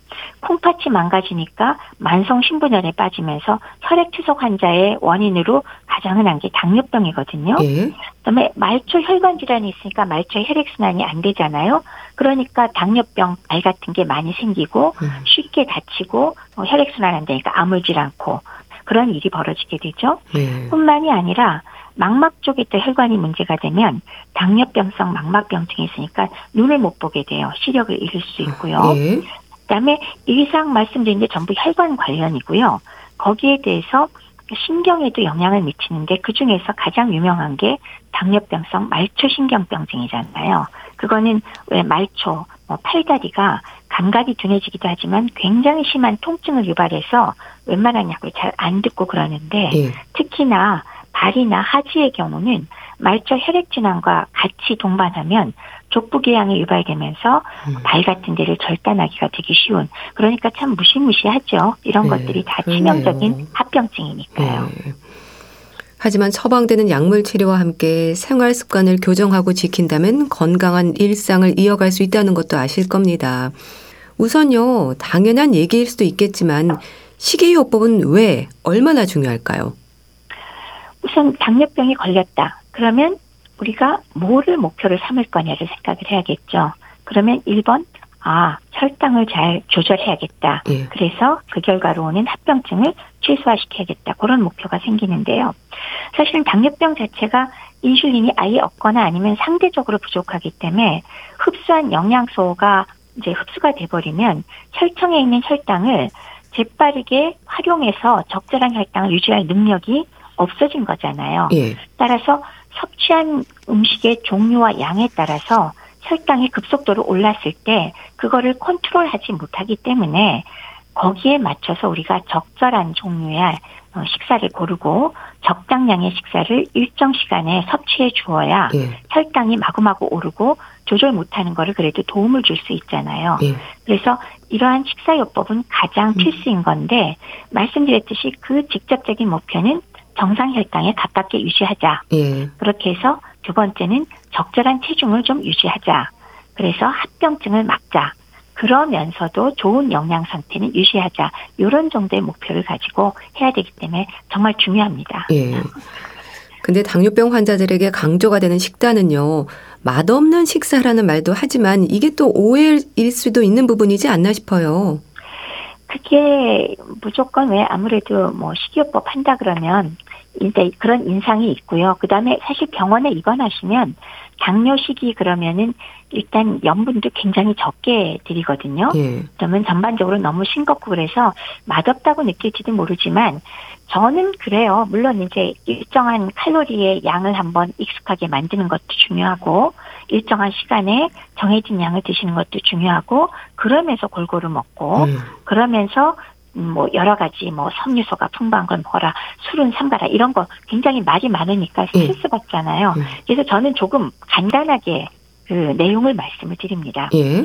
콩팥이 망가지니까 만성 신분열에 빠지면서 혈액 투석 환자의 원인으로 가장 흔한 게 당뇨병이거든요. 예. 그다음에 말초 혈관 질환이 있으니까 말초 혈액 순환이 안 되잖아요. 그러니까 당뇨병 알 같은 게 많이 생기고 음. 쉽게 다치고 어, 혈액 순환 안 되니까 아물질 않고 그런 일이 벌어지게 되죠. 예. 뿐만이 아니라 망막 쪽에 또 혈관이 문제가 되면 당뇨병성 망막병증이 있으니까 눈을 못 보게 돼요. 시력을 잃을 수 있고요. 예. 그다음에 이상 말씀드린 게 전부 혈관 관련이고요. 거기에 대해서 신경에도 영향을 미치는데 그 중에서 가장 유명한 게 당뇨병성 말초신경병증이잖아요. 그거는 왜 말초, 뭐 팔다리가 감각이 둔해지기도 하지만 굉장히 심한 통증을 유발해서 웬만한 약을 잘 안 듣고 그러는데 예. 특히나 발이나 하지의 경우는 말초 혈액 진환과 같이 동반하면 족부 궤양이 유발되면서 음. 발 같은 데를 절단하기가 되기 쉬운 그러니까 참 무시무시하죠. 이런 네, 것들이 다 그러네요. 치명적인 합병증이니까요. 예. 하지만 처방되는 약물 치료와 함께 생활 습관을 교정하고 지킨다면 건강한 일상을 이어갈 수 있다는 것도 아실 겁니다. 우선요, 당연한 얘기일 수도 있겠지만 식이요법은 왜 얼마나 중요할까요? 우선 당뇨병이 걸렸다. 그러면 우리가 뭐를 목표로 삼을 거냐를 생각을 해야겠죠. 그러면 1번 아 혈당을 잘 조절해야겠다. 예. 그래서 그 결과로 오는 합병증을 최소화시켜야겠다. 그런 목표가 생기는데요. 사실은 당뇨병 자체가 인슐린이 아예 없거나 아니면 상대적으로 부족하기 때문에 흡수한 영양소가 이제 흡수가 돼버리면 혈청에 있는 혈당을 재빠르게 활용해서 적절한 혈당을 유지할 능력이 없어진 거잖아요. 예. 따라서 섭취한 음식의 종류와 양에 따라서 혈당이 급속도로 올랐을 때 그거를 컨트롤하지 못하기 때문에 거기에 맞춰서 우리가 적절한 종류의 어, 식사를 고르고 적당량의 식사를 일정 시간에 섭취해 주어야 예. 혈당이 마구마구 오르고 조절 못하는 거를 그래도 도움을 줄 수 있잖아요. 예. 그래서 이러한 식사요법은 가장 필수인 건데 말씀드렸듯이 그 직접적인 목표는 정상 혈당에 가깝게 유지하자. 예. 그렇게 해서 두 번째는 적절한 체중을 좀 유지하자. 그래서 합병증을 막자. 그러면서도 좋은 영양 상태는 유지하자. 이런 정도의 목표를 가지고 해야 되기 때문에 정말 중요합니다. 예. 근데 당뇨병 환자들에게 강조가 되는 식단은요, 맛없는 식사라는 말도 하지만 이게 또 오해일 수도 있는 부분이지 않나 싶어요. 그게 무조건 왜 아무래도 뭐 식이요법 한다 그러면 이제 그런 인상이 있고요. 그 다음에 사실 병원에 입원하시면 당뇨식이 그러면은 일단 염분도 굉장히 적게 드리거든요. 예. 그러면 전반적으로 너무 싱겁고 그래서 맛없다고 느낄지도 모르지만 저는 그래요. 물론 이제 일정한 칼로리의 양을 한번 익숙하게 만드는 것도 중요하고 일정한 시간에 정해진 양을 드시는 것도 중요하고 그러면서 골고루 먹고 음. 그러면서 음, 뭐 여러 가지 뭐 섬유소가 풍부한 걸 먹어라 술은 삼가라 이런 거 굉장히 말이 많으니까 스트레스 받잖아요. 음. 그래서 저는 조금 간단하게 그 내용을 말씀을 드립니다. 예.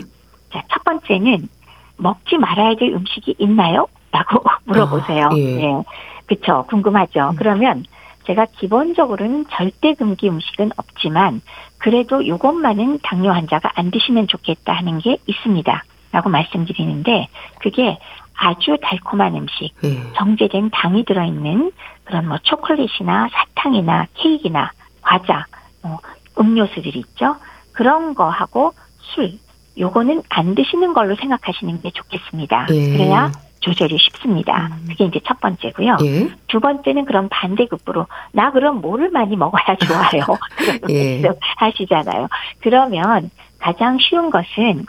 자, 첫 번째는 먹지 말아야 될 음식이 있나요? 라고 [laughs] 물어보세요. 아, 예. 그쵸. 궁금하죠. 음. 그러면 제가 기본적으로는 절대 금기 음식은 없지만 그래도 요것만은 당뇨 환자가 안 드시면 좋겠다 하는 게 있습니다. 라고 말씀드리는데 그게 아주 달콤한 음식, 예. 정제된 당이 들어있는 그런 뭐 초콜릿이나 사탕이나 케이크나 과자, 뭐 음료수들 있죠. 그런 거 하고 술, 요거는 안 드시는 걸로 생각하시는 게 좋겠습니다. 예. 그래야 조절이 쉽습니다. 음. 그게 이제 첫 번째고요. 예. 두 번째는 그럼 반대급부로 나 그럼 뭐를 많이 먹어야 좋아요. [laughs] 예. [laughs] 하시잖아요. 그러면 가장 쉬운 것은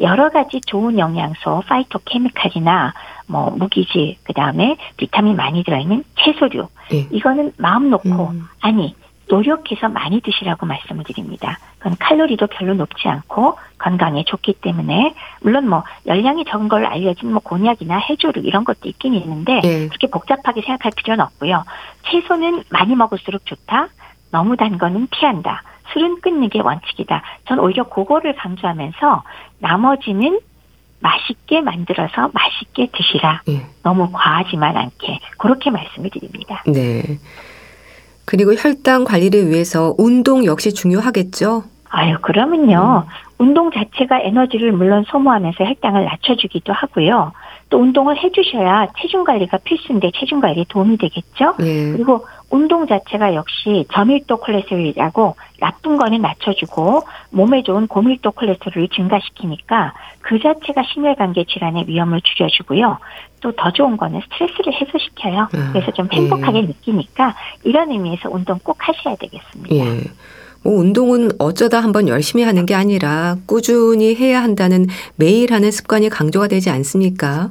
여러 가지 좋은 영양소, 파이토케미칼이나 뭐 무기질, 그 다음에 비타민 많이 들어있는 채소류. 예. 이거는 마음 놓고 음. 아니 노력해서 많이 드시라고 말씀을 드립니다. 그건 칼로리도 별로 높지 않고 건강에 좋기 때문에 물론 뭐 열량이 적은 걸로 알려진 뭐 곤약이나 해조류 이런 것도 있긴 있는데 예. 그렇게 복잡하게 생각할 필요는 없고요. 채소는 많이 먹을수록 좋다. 너무 단 거는 피한다. 술은 끊는 게 원칙이다. 전 오히려 그거를 강조하면서 나머지는 맛있게 만들어서 맛있게 드시라. 예. 너무 과하지만 않게 그렇게 말씀을 드립니다. 네. 그리고 혈당 관리를 위해서 운동 역시 중요하겠죠? 아유, 그러면요. 운동 자체가 에너지를 물론 소모하면서 혈당을 낮춰주기도 하고요. 또 운동을 해주셔야 체중 관리가 필수인데 체중 관리에 도움이 되겠죠? 예. 그리고 운동 자체가 역시 저밀도 콜레스테롤이라고 나쁜 거는 낮춰주고 몸에 좋은 고밀도 콜레스테롤을 증가시키니까 그 자체가 심혈관계 질환의 위험을 줄여주고요. 또 더 좋은 거는 스트레스를 해소시켜요. 아, 그래서 좀 행복하게 느끼니까 이런 의미에서 운동 꼭 하셔야 되겠습니다. 예. 뭐 운동은 어쩌다 한번 열심히 하는 게 아니라 꾸준히 해야 한다는 매일 하는 습관이 강조가 되지 않습니까?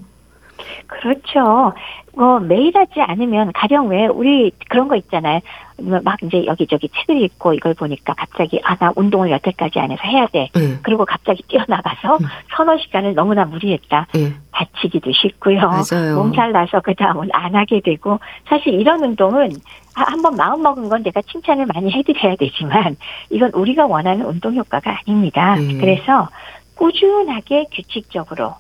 그렇죠. 뭐 매일 하지 않으면 가령 왜 우리 그런 거 있잖아요. 막 이제 여기저기 책을 읽고 이걸 보니까 갑자기 아 나 운동을 여태까지 안 해서 해야 돼. 예. 그리고 갑자기 뛰어나가서 음. 서너 시간을 너무나 무리했다. 예. 다치기도 쉽고요. 맞아요. 몸살 나서 그 다음은 안 하게 되고 사실 이런 운동은 아, 한번 마음 먹은 건 내가 칭찬을 많이 해드려야 되지만 이건 우리가 원하는 운동 효과가 아닙니다. 음. 그래서 꾸준하게 규칙적으로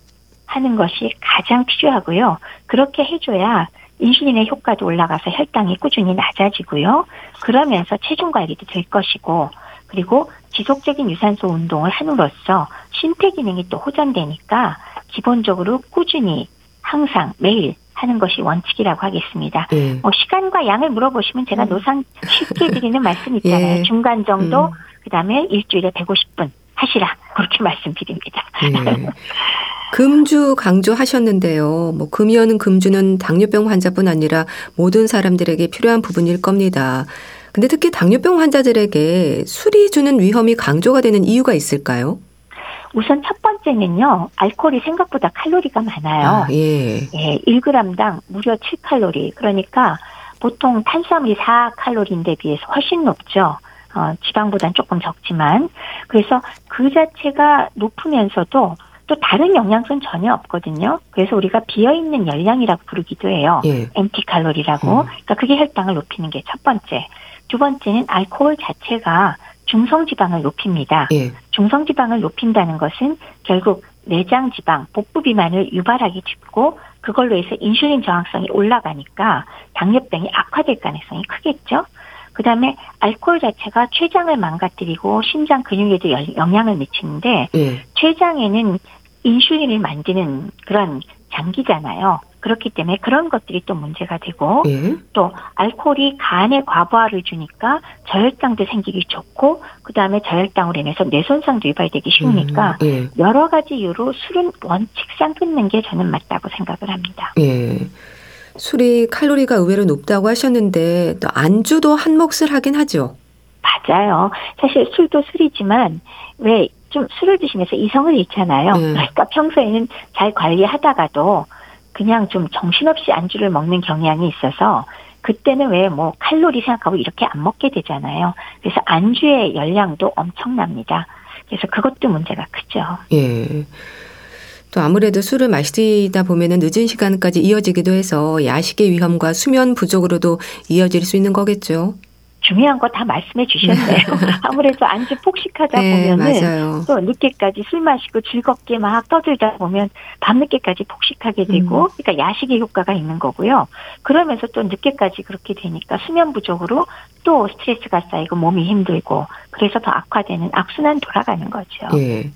하는 것이 가장 필요하고요. 그렇게 해줘야 인슐린의 효과도 올라가서 혈당이 꾸준히 낮아지고요. 그러면서 체중 관리도 될 것이고 그리고 지속적인 유산소 운동을 함으로써 심폐 기능이 또 호전되니까 기본적으로 꾸준히 항상 매일 하는 것이 원칙이라고 하겠습니다. 예. 뭐 시간과 양을 물어보시면 제가 음. 노상 쉽게 [laughs] 드리는 말씀 있잖아요. 예. 중간 정도, 음. 그 다음에 일주일에 150분 하시라 그렇게 [laughs] 말씀드립니다. 예. [laughs] 금주 강조하셨는데요. 뭐 금이어는 금주는 당뇨병 환자뿐 아니라 모든 사람들에게 필요한 부분일 겁니다. 근데 특히 당뇨병 환자들에게 술이 주는 위험이 강조가 되는 이유가 있을까요? 우선 첫 번째는요, 알코올이 생각보다 칼로리가 많아요. 아, 예. 예, 1g당 무려 7칼로리. 그러니까 보통 탄수화물이 4칼로리인데 비해서 훨씬 높죠. 어, 지방보단 조금 적지만. 그래서 그 자체가 높으면서도 또 다른 영양소는 전혀 없거든요. 그래서 우리가 비어있는 열량이라고 부르기도 해요. 예. 엔티칼로리라고. 음. 그러니까 그게 혈당을 높이는 게 첫 번째. 두 번째는 알코올 자체가 중성지방을 높입니다. 예. 중성지방을 높인다는 것은 결국 내장 지방, 복부 비만을 유발하기 쉽고 그걸로 해서 인슐린 저항성이 올라가니까 당뇨병이 악화될 가능성이 크겠죠. 그 다음에 알코올 자체가 췌장을 망가뜨리고 심장 근육에도 열- 영향을 미치는데 예. 췌장에는 인슐린을 만드는 그런 장기잖아요. 그렇기 때문에 그런 것들이 또 문제가 되고 예. 또 알코올이 간에 과부하를 주니까 저혈당도 생기기 좋고 그다음에 저혈당으로 인해서 뇌 손상도 유발되기 쉬우니까 음, 예. 여러 가지 이유로 술은 원칙상 끊는 게 저는 맞다고 생각을 합니다. 예. 술이 칼로리가 의외로 높다고 하셨는데 또 안주도 한 몫을 하긴 하죠. 맞아요. 사실 술도 술이지만 왜 좀 술을 드시면서 이성을 잃잖아요. 음. 그러니까 평소에는 잘 관리하다가도 그냥 좀 정신없이 안주를 먹는 경향이 있어서 그때는 왜 뭐 칼로리 생각하고 이렇게 안 먹게 되잖아요. 그래서 안주의 열량도 엄청납니다. 그래서 그것도 문제가 크죠. 예. 또 아무래도 술을 마시다 보면은 늦은 시간까지 이어지기도 해서 야식의 위험과 수면 부족으로도 이어질 수 있는 거겠죠. 중요한 거 다 말씀해 주셨네요. [laughs] 아무래도 안주 폭식하다 네, 보면은 맞아요. 또 늦게까지 술 마시고 즐겁게 막 떠들다 보면 밤늦게까지 폭식하게 되고 음. 그러니까 야식의 효과가 있는 거고요. 그러면서 또 늦게까지 그렇게 되니까 수면 부족으로 또 스트레스가 쌓이고 몸이 힘들고 그래서 더 악화되는 악순환 돌아가는 거죠. 예.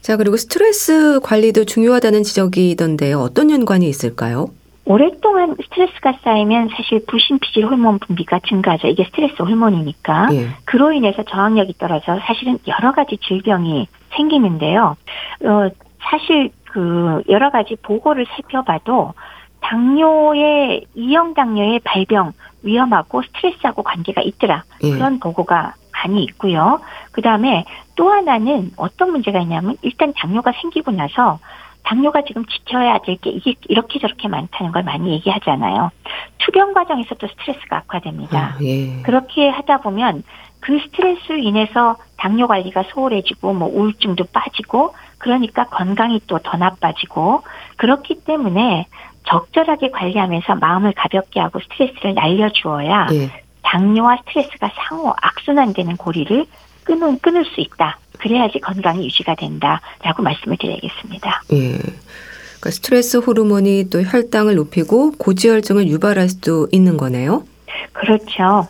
자, 그리고 스트레스 관리도 중요하다는 지적이던데요. 어떤 연관이 있을까요? 오랫동안 스트레스가 쌓이면 사실 부신피질 호르몬 분비가 증가하죠. 이게 스트레스 호르몬이니까. 예. 그로 인해서 저항력이 떨어져 사실은 여러 가지 질병이 생기는데요. 어, 사실 그 여러 가지 보고를 살펴봐도 당뇨의 이형 당뇨의 발병 위험하고 스트레스하고 관계가 있더라. 예. 그런 보고가 많이 있고요. 그 다음에 또 하나는 어떤 문제가 있냐면 일단 당뇨가 생기고 나서 당뇨가 지금 지켜야 될 게 이렇게 저렇게 많다는 걸 많이 얘기하잖아요. 투병 과정에서 또 스트레스가 악화됩니다. 아, 예. 그렇게 하다 보면 그 스트레스로 인해서 당뇨 관리가 소홀해지고 뭐 우울증도 빠지고 그러니까 건강이 또 더 나빠지고 그렇기 때문에 적절하게 관리하면서 마음을 가볍게 하고 스트레스를 날려주어야 예. 당뇨와 스트레스가 상호 악순환되는 고리를 끊을, 끊을 수 있다. 그래야지 건강이 유지가 된다라고 말씀을 드려야겠습니다. 예. 그러니까 스트레스 호르몬이 또 혈당을 높이고 고지혈증을 유발할 수도 있는 거네요. 그렇죠.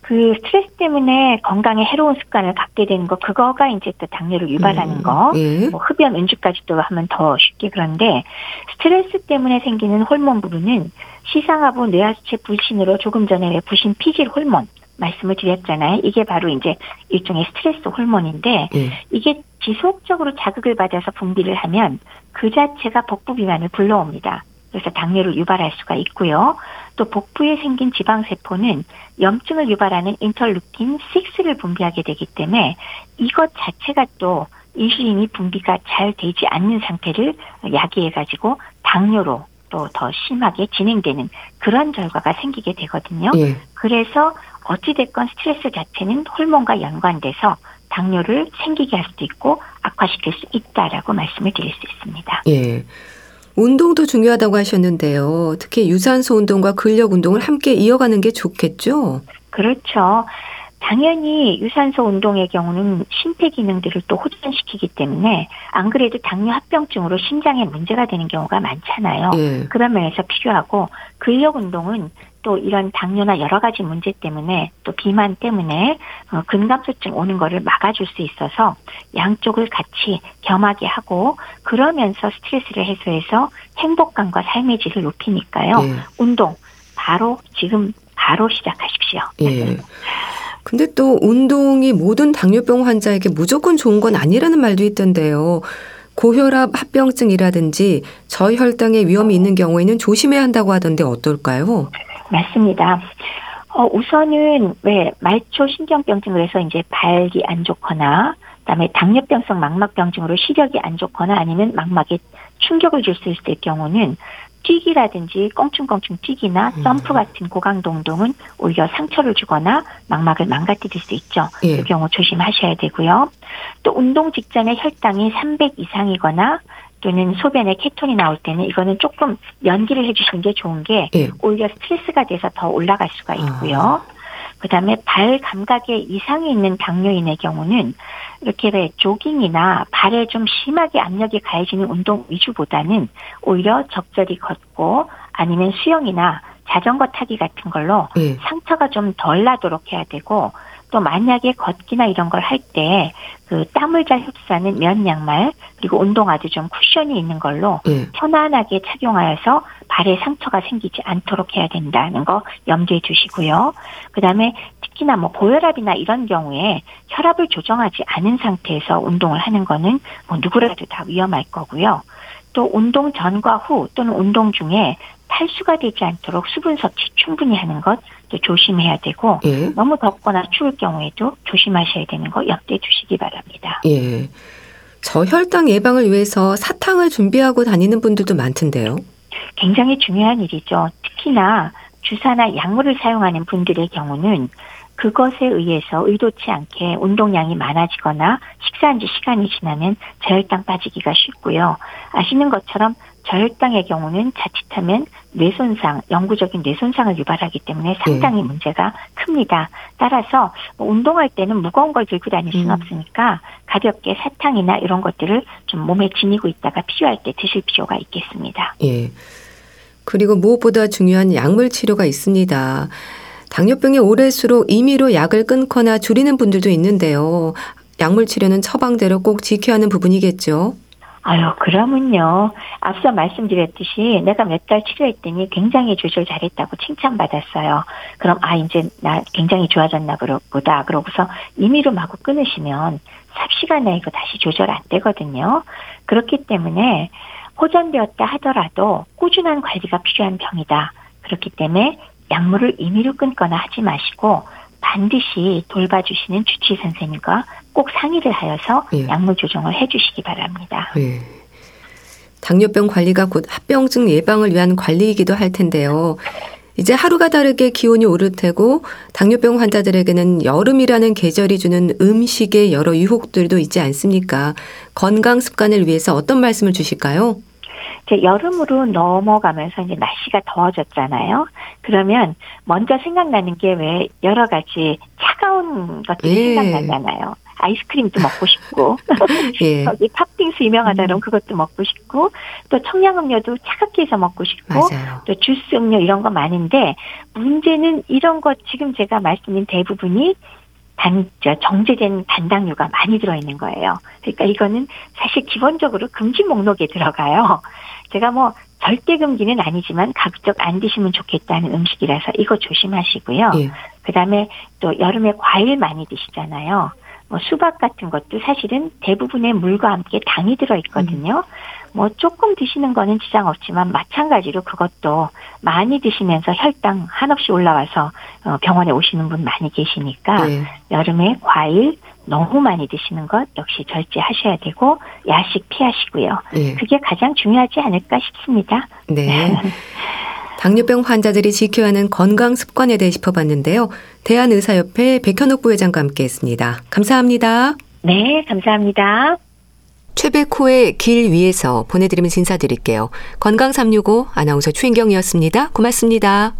그 스트레스 때문에 건강에 해로운 습관을 갖게 되는 거 그거가 이제 또 당뇨를 유발하는 음, 거. 예. 뭐 흡연 음주까지 또 하면 더 쉽게 그런데 스트레스 때문에 생기는 호르몬 부분은 시상하부 뇌하수체 불신으로 조금 전에 왜 부신 피질 호르몬 말씀을 드렸잖아요. 이게 바로 이제 일종의 스트레스 호르몬인데 예. 이게 지속적으로 자극을 받아서 분비를 하면 그 자체가 복부 비만을 불러옵니다. 그래서 당뇨를 유발할 수가 있고요. 또 복부에 생긴 지방 세포는 염증을 유발하는 인터루킨 6를 분비하게 되기 때문에 이것 자체가 또 인슐린이 분비가 잘 되지 않는 상태를 야기해 가지고 당뇨로 또 더 심하게 진행되는 그런 결과가 생기게 되거든요. 예. 그래서 어찌됐건 스트레스 자체는 호르몬과 연관돼서 당뇨를 생기게 할 수도 있고 악화시킬 수 있다라고 말씀을 드릴 수 있습니다. 예. 운동도 중요하다고 하셨는데요. 특히 유산소 운동과 근력 운동을 함께 이어가는 게 좋겠죠? 그렇죠. 당연히 유산소 운동의 경우는 심폐 기능들을 또 호전시키기 때문에 안 그래도 당뇨 합병증으로 심장에 문제가 되는 경우가 많잖아요. 예. 그런 면에서 필요하고 근력 운동은 또 이런 당뇨나 여러 가지 문제 때문에 또 비만 때문에 어, 근감소증 오는 거를 막아줄 수 있어서 양쪽을 같이 겸하게 하고 그러면서 스트레스를 해소해서 행복감과 삶의 질을 높이니까요. 예. 운동 바로 지금 바로 시작하십시오. 예. [laughs] 근데 또 운동이 모든 당뇨병 환자에게 무조건 좋은 건 아니라는 말도 있던데요. 고혈압 합병증이라든지 저혈당의 위험이 있는 경우에는 조심해야 한다고 하던데 어떨까요? 맞습니다. 어, 우선은 왜 말초 신경병증을 해서 이제 발기 안 좋거나 그다음에 당뇨병성 망막병증으로 시력이 안 좋거나 아니면 망막에 충격을 줄 수 있을 경우는 뛰기라든지 껑충껑충 뛰기나 음. 점프 같은 고강도 운동은 오히려 상처를 주거나 망막을 망가뜨릴 수 있죠. 예. 그 경우 조심하셔야 되고요. 또 운동 직전에 혈당이 300 이상이거나 또는 소변에 케톤이 나올 때는 이거는 조금 연기를 해주시는 게 좋은 게 예. 오히려 스트레스가 돼서 더 올라갈 수가 있고요. 그다음에 발 감각에 이상이 있는 당뇨인의 경우는 이렇게 왜 조깅이나 발에 좀 심하게 압력이 가해지는 운동 위주보다는 오히려 적절히 걷고 아니면 수영이나 자전거 타기 같은 걸로 예. 상처가 좀 덜 나도록 해야 되고 또 만약에 걷기나 이런 걸 할 때 그 땀을 잘 흡수하는 면 양말 그리고 운동화도 좀 쿠션이 있는 걸로 예. 편안하게 착용하여서 발에 상처가 생기지 않도록 해야 된다는 거 염두에 두시고요. 그다음에 특히나 뭐 고혈압이나 이런 경우에 혈압을 조정하지 않은 상태에서 운동을 하는 거는 뭐 누구라도 다 위험할 거고요. 또 운동 전과 후 또는 운동 중에 탈수가 되지 않도록 수분 섭취 충분히 하는 것 또 조심해야 되고 예. 너무 덥거나 추울 경우에도 조심하셔야 되는 거 염두에 두시기 바랍니다. 예. 저혈당 예방을 위해서 사탕을 준비하고 다니는 분들도 많던데요. 굉장히 중요한 일이죠. 특히나 주사나 약물을 사용하는 분들의 경우는 그것에 의해서 의도치 않게 운동량이 많아지거나 식사한 지 시간이 지나면 저혈당 빠지기가 쉽고요. 아시는 것처럼 저혈당의 경우는 자칫하면 뇌손상, 영구적인 뇌손상을 유발하기 때문에 상당히 네. 문제가 큽니다. 따라서 뭐 운동할 때는 무거운 걸 들고 다닐 수는 음. 없으니까 가볍게 사탕이나 이런 것들을 좀 몸에 지니고 있다가 필요할 때 드실 필요가 있겠습니다. 예. 그리고 무엇보다 중요한 약물 치료가 있습니다. 당뇨병이 오래수록 임의로 약을 끊거나 줄이는 분들도 있는데요. 약물 치료는 처방대로 꼭 지켜야 하는 부분이겠죠. 아유, 그러면요. 앞서 말씀드렸듯이 내가 몇 달 치료했더니 굉장히 조절 잘했다고 칭찬받았어요. 그럼 아 이제 나 굉장히 좋아졌나 보다. 그러고서 임의로 마구 끊으시면 삽시간에 이거 다시 조절 안 되거든요. 그렇기 때문에 호전되었다 하더라도 꾸준한 관리가 필요한 병이다. 그렇기 때문에 약물을 임의로 끊거나 하지 마시고 반드시 돌봐주시는 주치의 선생님과 꼭 상의를 하여서 예. 약물 조정을 해주시기 바랍니다. 예. 당뇨병 관리가 곧 합병증 예방을 위한 관리이기도 할 텐데요. 이제 하루가 다르게 기온이 오를 테고 당뇨병 환자들에게는 여름이라는 계절이 주는 음식의 여러 유혹들도 있지 않습니까? 건강 습관을 위해서 어떤 말씀을 주실까요? 이제 여름으로 넘어가면서 이제 날씨가 더워졌잖아요. 그러면 먼저 생각나는 게 왜 여러 가지 차가운 것들이 예. 생각나잖아요. 아이스크림도 먹고 싶고 [laughs] 예. [laughs] 거기 팥빙수 유명하다 그러면 그것도 먹고 싶고 또 청량음료도 차갑게 해서 먹고 싶고 맞아요. 또 주스 음료 이런 거 많은데 문제는 이런 것 지금 제가 말씀드린 대부분이 단, 저, 정제된 단당류가 많이 들어있는 거예요. 그러니까 이거는 사실 기본적으로 금지 목록에 들어가요. 제가 뭐 절대 금기는 아니지만 가급적 안 드시면 좋겠다는 음식이라서 이거 조심하시고요. 예. 그 다음에 또 여름에 과일 많이 드시잖아요. 뭐 수박 같은 것도 사실은 대부분의 물과 함께 당이 들어있거든요. 뭐 조금 드시는 거는 지장 없지만 마찬가지로 그것도 많이 드시면서 혈당 한없이 올라와서 어, 병원에 오시는 분 많이 계시니까 예. 여름에 과일 너무 많이 드시는 것 역시 절제하셔야 되고 야식 피하시고요. 예. 그게 가장 중요하지 않을까 싶습니다. 네. [laughs] 당뇨병 환자들이 지켜야 하는 건강 습관에 대해 짚어봤는데요. 대한의사협회 백현옥 부회장과 함께했습니다. 감사합니다. 네, 감사합니다. 최백호의 길 위에서 보내드리면서 인사드릴게요. 건강365 아나운서 최인경이었습니다. 고맙습니다.